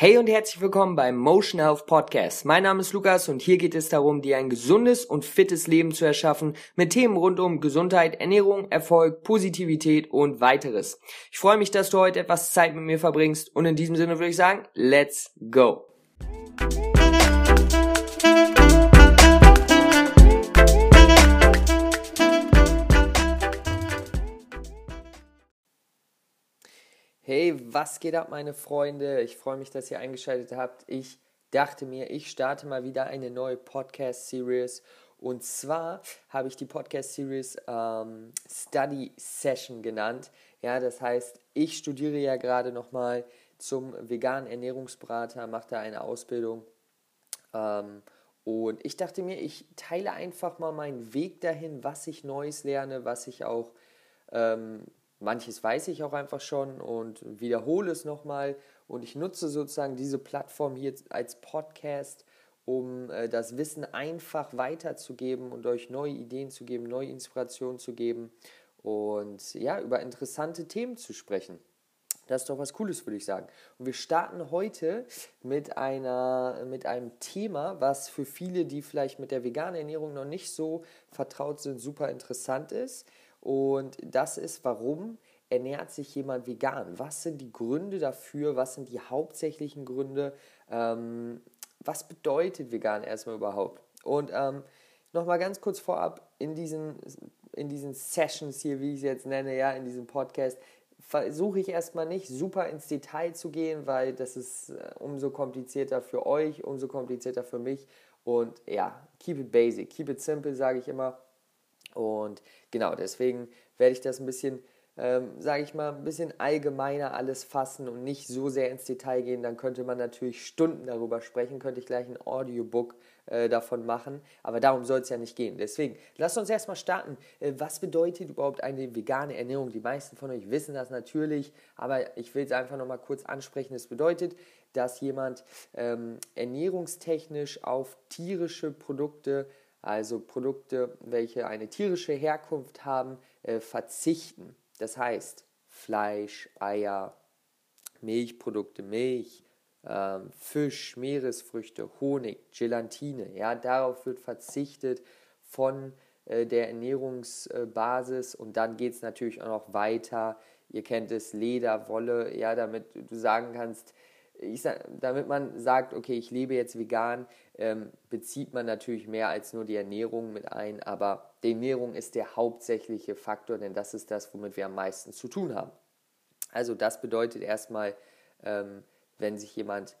Hey und herzlich willkommen beim Motion Health Podcast. Mein Name ist Lukas und hier geht es darum, dir ein gesundes und fittes Leben zu erschaffen mit Themen rund um Gesundheit, Ernährung, Erfolg, Positivität und weiteres. Ich freue mich, dass du heute etwas Zeit mit mir verbringst und in diesem Sinne würde ich sagen, let's go. Hey, was geht ab, meine Freunde? Ich freue mich, dass ihr eingeschaltet habt. Ich dachte mir, ich starte mal wieder eine neue Podcast-Series. Und zwar habe ich die Podcast-Series ähm, Study Session genannt. Ja, das heißt, ich studiere ja gerade nochmal zum veganen Ernährungsberater, mache da eine Ausbildung. Ähm, und ich dachte mir, ich teile einfach mal meinen Weg dahin, was ich Neues lerne, was ich auch ähm, Manches weiß ich auch einfach schon und wiederhole es nochmal. Und ich nutze sozusagen diese Plattform hier als Podcast, um äh, das Wissen einfach weiterzugeben und euch neue Ideen zu geben, neue Inspirationen zu geben und ja, über interessante Themen zu sprechen. Das ist doch was Cooles, würde ich sagen. Und wir starten heute mit, einer, mit einem Thema, was für viele, die vielleicht mit der veganen Ernährung noch nicht so vertraut sind, super interessant ist. Und das ist, warum ernährt sich jemand vegan? Was sind die Gründe dafür? Was sind die hauptsächlichen Gründe? Ähm, was bedeutet vegan erstmal überhaupt? Und ähm, nochmal ganz kurz vorab, in diesen, in diesen Sessions hier, wie ich es jetzt nenne, ja, in diesem Podcast, versuche ich erstmal nicht super ins Detail zu gehen, weil das ist äh, umso komplizierter für euch, umso komplizierter für mich. Und ja, keep it basic, keep it simple, sage ich immer. Und genau, deswegen werde ich das ein bisschen, ähm, sage ich mal, ein bisschen allgemeiner alles fassen und nicht so sehr ins Detail gehen. Dann könnte man natürlich Stunden darüber sprechen, könnte ich gleich ein Audiobook äh, davon machen. Aber darum soll es ja nicht gehen. Deswegen, lasst uns erstmal starten. Äh, was bedeutet überhaupt eine vegane Ernährung? Die meisten von euch wissen das natürlich, aber ich will es einfach nochmal kurz ansprechen. Es bedeutet, dass jemand ähm, ernährungstechnisch auf tierische Produkte also Produkte, welche eine tierische Herkunft haben, äh, verzichten. Das heißt Fleisch, Eier, Milchprodukte, Milch, ähm, Fisch, Meeresfrüchte, Honig, Gelatine. Ja, darauf wird verzichtet von äh, der Ernährungsbasis und dann geht es natürlich auch noch weiter. Ihr kennt es, Leder, Wolle, ja, damit du sagen kannst, ich sag, damit man sagt, okay, ich lebe jetzt vegan, ähm, bezieht man natürlich mehr als nur die Ernährung mit ein, aber die Ernährung ist der hauptsächliche Faktor, denn das ist das, womit wir am meisten zu tun haben. Also das bedeutet erstmal, ähm, wenn sich jemand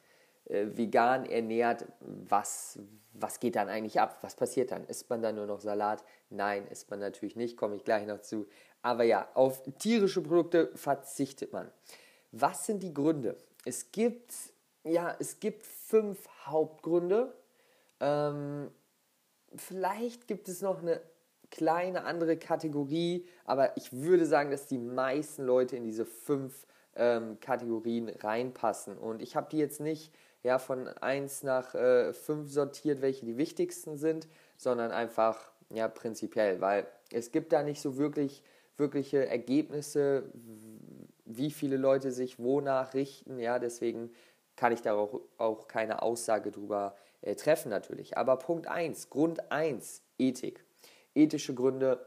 äh, vegan ernährt, was, was geht dann eigentlich ab? Was passiert dann? Isst man dann nur noch Salat? Nein, isst man natürlich nicht, komme ich gleich noch zu. Aber ja, auf tierische Produkte verzichtet man. Was sind die Gründe? Es gibt, ja, es gibt fünf Hauptgründe, ähm, vielleicht gibt es noch eine kleine andere Kategorie, aber ich würde sagen, dass die meisten Leute in diese fünf ähm, Kategorien reinpassen. Und ich habe die jetzt nicht ja, von 1 nach äh, 5 sortiert, welche die wichtigsten sind, sondern einfach ja, prinzipiell, weil es gibt da nicht so wirklich wirkliche Ergebnisse, wie viele Leute sich wonach richten. Ja, deswegen kann ich darauf auch keine Aussage drüber äh, treffen natürlich. Aber Punkt 1, Grund 1, Ethik. Ethische Gründe,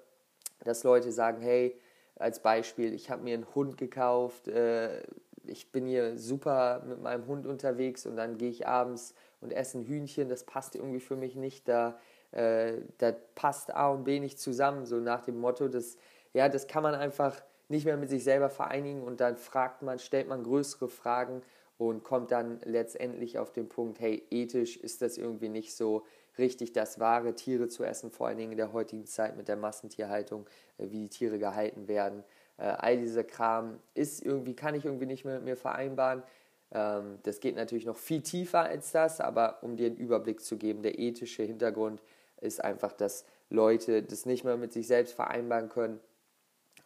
dass Leute sagen, hey, als Beispiel, ich habe mir einen Hund gekauft, äh, ich bin hier super mit meinem Hund unterwegs und dann gehe ich abends und esse ein Hühnchen, das passt irgendwie für mich nicht, da, äh, da passt A und B nicht zusammen, so nach dem Motto, dass, ja, das kann man einfach nicht mehr mit sich selber vereinigen und dann fragt man, stellt man größere Fragen und kommt dann letztendlich auf den Punkt, hey, ethisch ist das irgendwie nicht so richtig das wahre, Tiere zu essen, vor allen Dingen in der heutigen Zeit mit der Massentierhaltung, äh, wie die Tiere gehalten werden. Äh, all dieser Kram ist irgendwie, kann ich irgendwie nicht mehr mit mir vereinbaren. Ähm, das geht natürlich noch viel tiefer als das, aber um dir einen Überblick zu geben, der ethische Hintergrund ist einfach, dass Leute das nicht mehr mit sich selbst vereinbaren können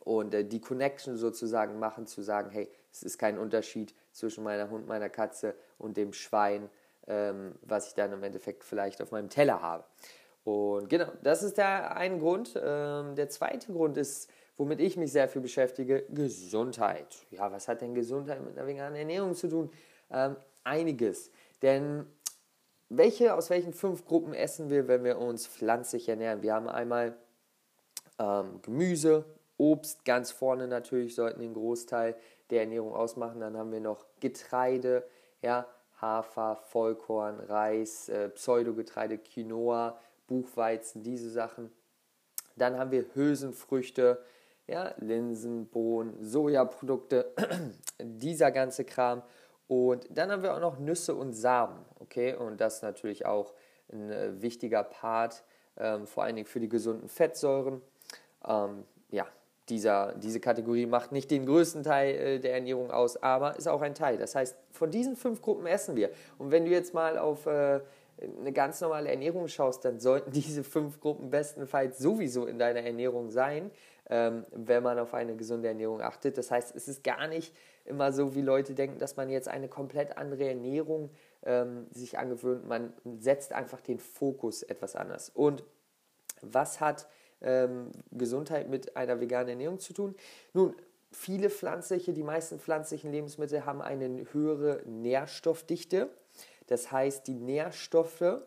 und äh, die Connection sozusagen machen, zu sagen, hey, es ist kein Unterschied zwischen meiner Hund, meiner Katze und dem Schwein, ähm, was ich dann im Endeffekt vielleicht auf meinem Teller habe. Und genau, das ist der eine Grund. Ähm, der zweite Grund ist, womit ich mich sehr viel beschäftige, Gesundheit. Ja, was hat denn Gesundheit mit einer veganen Ernährung zu tun? Ähm, einiges. Denn welche, aus welchen fünf Gruppen essen wir, wenn wir uns pflanzlich ernähren? Wir haben einmal ähm, Gemüse, Obst, ganz vorne natürlich sollten den Großteil der Ernährung ausmachen. Dann haben wir noch Getreide, ja, Hafer, Vollkorn, Reis, äh, Pseudogetreide, Quinoa, Buchweizen, diese Sachen. Dann haben wir Hülsenfrüchte, ja, Linsen, Bohnen, Sojaprodukte, dieser ganze Kram. Und dann haben wir auch noch Nüsse und Samen, okay? Und das ist natürlich auch ein äh, wichtiger Part, ähm, vor allen Dingen für die gesunden Fettsäuren. Ähm, ja, dieser, diese Kategorie macht nicht den größten Teil äh, der Ernährung aus, aber ist auch ein Teil. Das heißt, von diesen fünf Gruppen essen wir. Und wenn du jetzt mal auf äh, eine ganz normale Ernährung schaust, dann sollten diese fünf Gruppen bestenfalls sowieso in deiner Ernährung sein, ähm, wenn man auf eine gesunde Ernährung achtet. Das heißt, es ist gar nicht immer so, wie Leute denken, dass man jetzt eine komplett andere Ernährung ähm, sich angewöhnt. Man setzt einfach den Fokus etwas anders. Und was hat ähm, Gesundheit mit einer veganen Ernährung zu tun? Nun, viele pflanzliche, die meisten pflanzlichen Lebensmittel haben eine höhere Nährstoffdichte. Das heißt, die Nährstoffe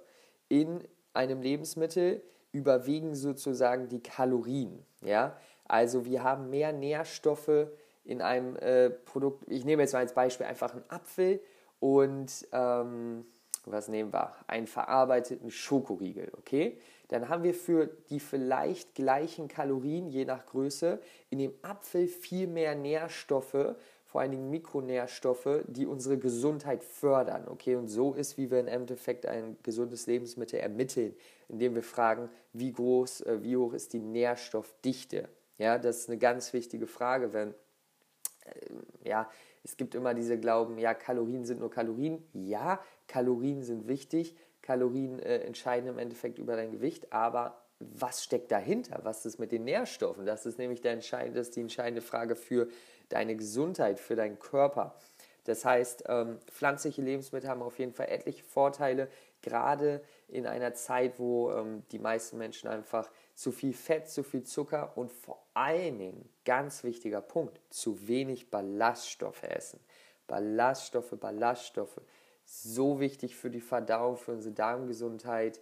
in einem Lebensmittel überwiegen sozusagen die Kalorien. Ja? Also wir haben mehr Nährstoffe in einem äh, Produkt. Ich nehme jetzt mal als Beispiel einfach einen Apfel und ähm, was nehmen wir? Einen verarbeiteten Schokoriegel, okay? Dann haben wir für die vielleicht gleichen Kalorien, je nach Größe, in dem Apfel viel mehr Nährstoffe, vor allen Dingen Mikronährstoffe, die unsere Gesundheit fördern, okay? Und so ist, wie wir im Endeffekt ein gesundes Lebensmittel ermitteln, indem wir fragen, wie groß, äh, wie hoch ist die Nährstoffdichte? Ja, das ist eine ganz wichtige Frage, wenn äh, ja, es gibt immer diese Glauben, ja, Kalorien sind nur Kalorien. Ja, Kalorien sind wichtig. Kalorien äh, entscheiden im Endeffekt über dein Gewicht, aber was steckt dahinter? Was ist mit den Nährstoffen? Das ist nämlich der entscheidende, das ist die entscheidende Frage für deine Gesundheit, für deinen Körper. Das heißt, ähm, pflanzliche Lebensmittel haben auf jeden Fall etliche Vorteile, gerade in einer Zeit, wo ähm, die meisten Menschen einfach zu viel Fett, zu viel Zucker und vor allen Dingen, ganz wichtiger Punkt, zu wenig Ballaststoffe essen. Ballaststoffe, Ballaststoffe. So wichtig für die Verdauung, für unsere Darmgesundheit.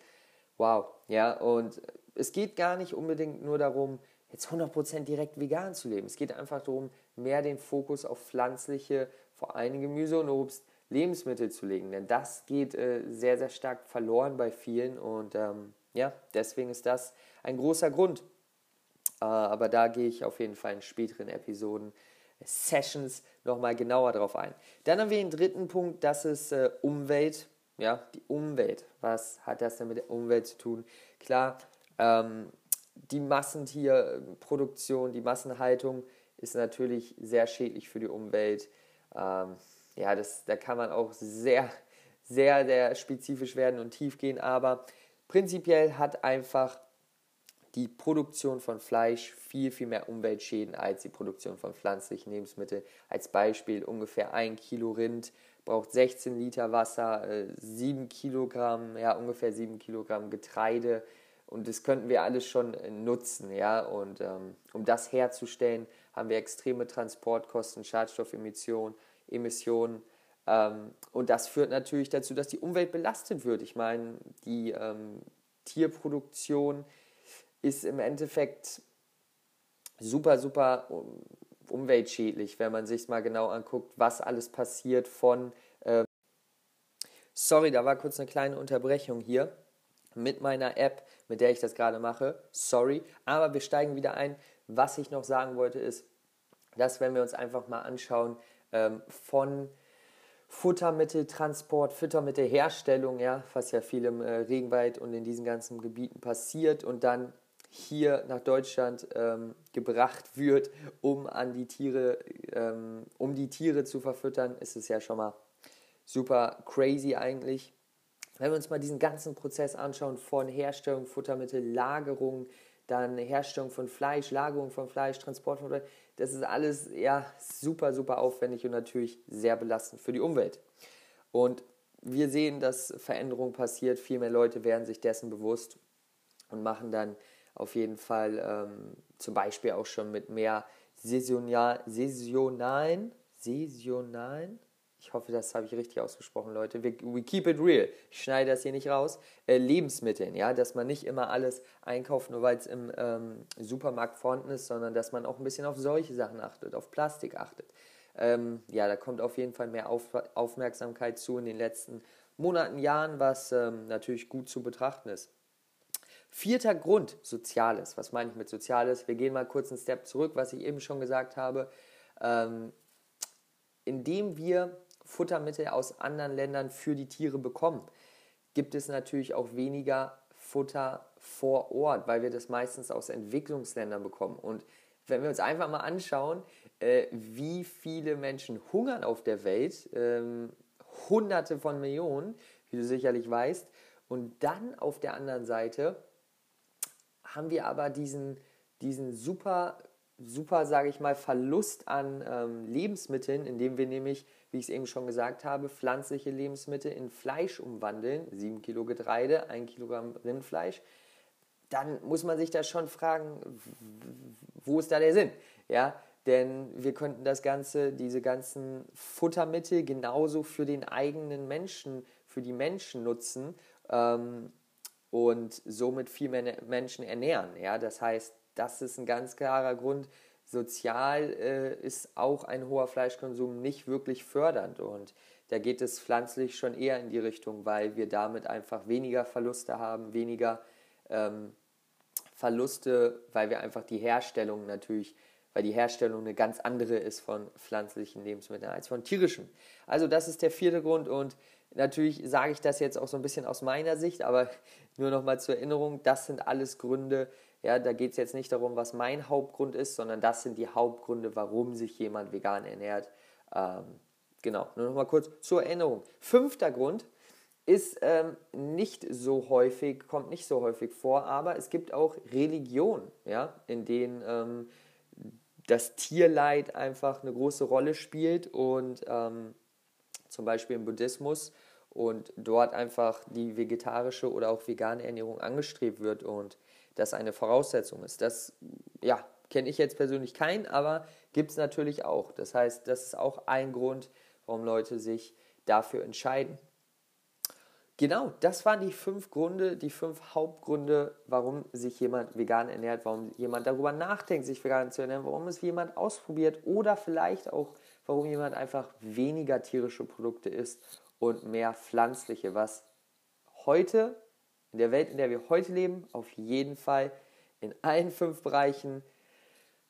Wow, ja, und es geht gar nicht unbedingt nur darum, jetzt 100% direkt vegan zu leben. Es geht einfach darum, mehr den Fokus auf pflanzliche, vor allem Gemüse und Obst, Lebensmittel zu legen. Denn das geht äh, sehr, sehr stark verloren bei vielen und ähm, ja, deswegen ist das ein großer Grund. Äh, aber da gehe ich auf jeden Fall in späteren Episoden, Sessions nochmal genauer drauf ein. Dann haben wir den dritten Punkt, das ist äh, Umwelt. Ja, die Umwelt. Was hat das denn mit der Umwelt zu tun? Klar, ähm, die Massentierproduktion, die Massenhaltung ist natürlich sehr schädlich für die Umwelt. Ähm, ja, das, da kann man auch sehr, sehr, sehr spezifisch werden und tief gehen, aber prinzipiell hat einfach die Produktion von Fleisch viel, viel mehr Umweltschäden als die Produktion von pflanzlichen Lebensmitteln. Als Beispiel ungefähr ein Kilo Rind braucht 16 Liter Wasser, 7 äh, Kilogramm, ja ungefähr 7 Kilogramm Getreide und das könnten wir alles schon äh, nutzen, ja. Und ähm, um das herzustellen, haben wir extreme Transportkosten, Schadstoffemissionen, Emissionen. Ähm, und das führt natürlich dazu, dass die Umwelt belastet wird. Ich meine, die ähm, Tierproduktion ist im Endeffekt super, super umweltschädlich, wenn man sich mal genau anguckt, was alles passiert von... Äh Sorry, da war kurz eine kleine Unterbrechung hier mit meiner App, mit der ich das gerade mache. Sorry, aber wir steigen wieder ein. Was ich noch sagen wollte ist, dass wenn wir uns einfach mal anschauen ähm, von Futtermitteltransport, Futtermittelherstellung, ja, was ja viel im äh, Regenwald und in diesen ganzen Gebieten passiert und dann hier nach Deutschland ähm, gebracht wird, um an die Tiere, ähm, um die Tiere zu verfüttern, ist es ja schon mal super crazy eigentlich. Wenn wir uns mal diesen ganzen Prozess anschauen von Herstellung, Futtermittel, Lagerung, dann Herstellung von Fleisch, Lagerung von Fleisch, Transport von Fleisch, das ist alles ja super, super aufwendig und natürlich sehr belastend für die Umwelt. Und wir sehen, dass Veränderung passiert, viel mehr Leute werden sich dessen bewusst und machen dann auf jeden Fall ähm, zum Beispiel auch schon mit mehr saisonal, saisonalen, saisonalen, ich hoffe, das habe ich richtig ausgesprochen, Leute. We, we keep it real. Ich schneide das hier nicht raus. Äh, Lebensmitteln, ja, dass man nicht immer alles einkauft, nur weil es im ähm, Supermarkt vorhanden ist, sondern dass man auch ein bisschen auf solche Sachen achtet, auf Plastik achtet. Ähm, ja, da kommt auf jeden Fall mehr auf, Aufmerksamkeit zu in den letzten Monaten, Jahren, was ähm, natürlich gut zu betrachten ist. Vierter Grund, Soziales. Was meine ich mit Soziales? Wir gehen mal kurz einen Step zurück, was ich eben schon gesagt habe. Ähm, indem wir Futtermittel aus anderen Ländern für die Tiere bekommen, gibt es natürlich auch weniger Futter vor Ort, weil wir das meistens aus Entwicklungsländern bekommen. Und wenn wir uns einfach mal anschauen, äh, wie viele Menschen hungern auf der Welt, ähm, hunderte von Millionen, wie du sicherlich weißt, und dann auf der anderen Seite haben wir aber diesen, diesen super, super, sage ich mal, Verlust an ähm, Lebensmitteln, indem wir nämlich wie ich es eben schon gesagt habe, pflanzliche Lebensmittel in Fleisch umwandeln, 7 Kilo Getreide, 1 Kilogramm Rindfleisch, dann muss man sich da schon fragen, wo ist da der Sinn? Ja, denn wir könnten das Ganze, diese ganzen Futtermittel genauso für den eigenen Menschen, für die Menschen nutzen ähm, und somit viel mehr Menschen ernähren. Ja, das heißt, das ist ein ganz klarer Grund, sozial äh, ist auch ein hoher Fleischkonsum nicht wirklich fördernd und da geht es pflanzlich schon eher in die Richtung, weil wir damit einfach weniger Verluste haben, weniger ähm, Verluste, weil wir einfach die Herstellung natürlich, weil die Herstellung eine ganz andere ist von pflanzlichen Lebensmitteln als von tierischen. Also das ist der vierte Grund und natürlich sage ich das jetzt auch so ein bisschen aus meiner Sicht, aber nur noch mal zur Erinnerung, das sind alles Gründe, ja, da geht es jetzt nicht darum, was mein Hauptgrund ist, sondern das sind die Hauptgründe, warum sich jemand vegan ernährt. Ähm, genau, nur noch mal kurz zur Erinnerung. Fünfter Grund ist ähm, nicht so häufig, kommt nicht so häufig vor, aber es gibt auch Religionen, ja, in denen ähm, das Tierleid einfach eine große Rolle spielt und ähm, zum Beispiel im Buddhismus und dort einfach die vegetarische oder auch vegane Ernährung angestrebt wird und das eine Voraussetzung ist. Das, ja, kenne ich jetzt persönlich keinen, aber gibt es natürlich auch. Das heißt, das ist auch ein Grund, warum Leute sich dafür entscheiden. Genau, das waren die fünf Gründe, die fünf Hauptgründe, warum sich jemand vegan ernährt, warum jemand darüber nachdenkt, sich vegan zu ernähren, warum es jemand ausprobiert oder vielleicht auch, warum jemand einfach weniger tierische Produkte isst und mehr pflanzliche, was heute in der Welt, in der wir heute leben, auf jeden Fall in allen fünf Bereichen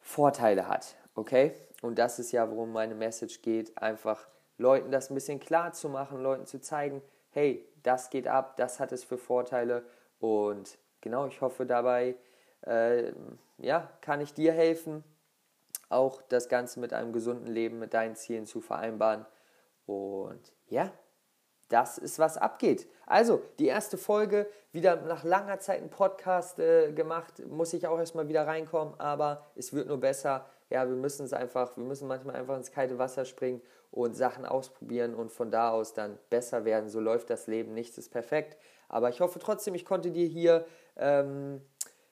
Vorteile hat. Okay? Und das ist ja, worum meine Message geht, einfach Leuten das ein bisschen klar zu machen, Leuten zu zeigen, hey, das geht ab, das hat es für Vorteile und genau, ich hoffe dabei, äh, ja, kann ich dir helfen, auch das Ganze mit einem gesunden Leben, mit deinen Zielen zu vereinbaren und ja, das ist, was abgeht. Also, die erste Folge, wieder nach langer Zeit ein Podcast äh, gemacht, muss ich auch erstmal wieder reinkommen, aber es wird nur besser. Ja, wir müssen es einfach, wir müssen manchmal einfach ins kalte Wasser springen und Sachen ausprobieren und von da aus dann besser werden. So läuft das Leben, nichts ist perfekt. Aber ich hoffe trotzdem, ich konnte dir hier ähm,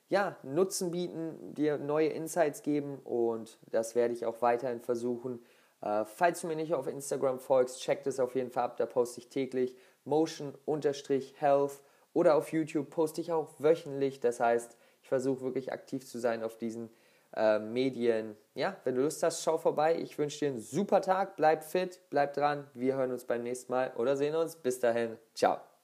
ja, Nutzen bieten, dir neue Insights geben und das werde ich auch weiterhin versuchen. Äh, falls du mir nicht auf Instagram folgst, check das auf jeden Fall ab, da poste ich täglich motion-health oder auf YouTube poste ich auch wöchentlich. Das heißt, ich versuche wirklich aktiv zu sein auf diesen äh, Medien. Ja, wenn du Lust hast, schau vorbei. Ich wünsche dir einen super Tag, bleib fit, bleib dran. Wir hören uns beim nächsten Mal oder sehen uns. Bis dahin, ciao.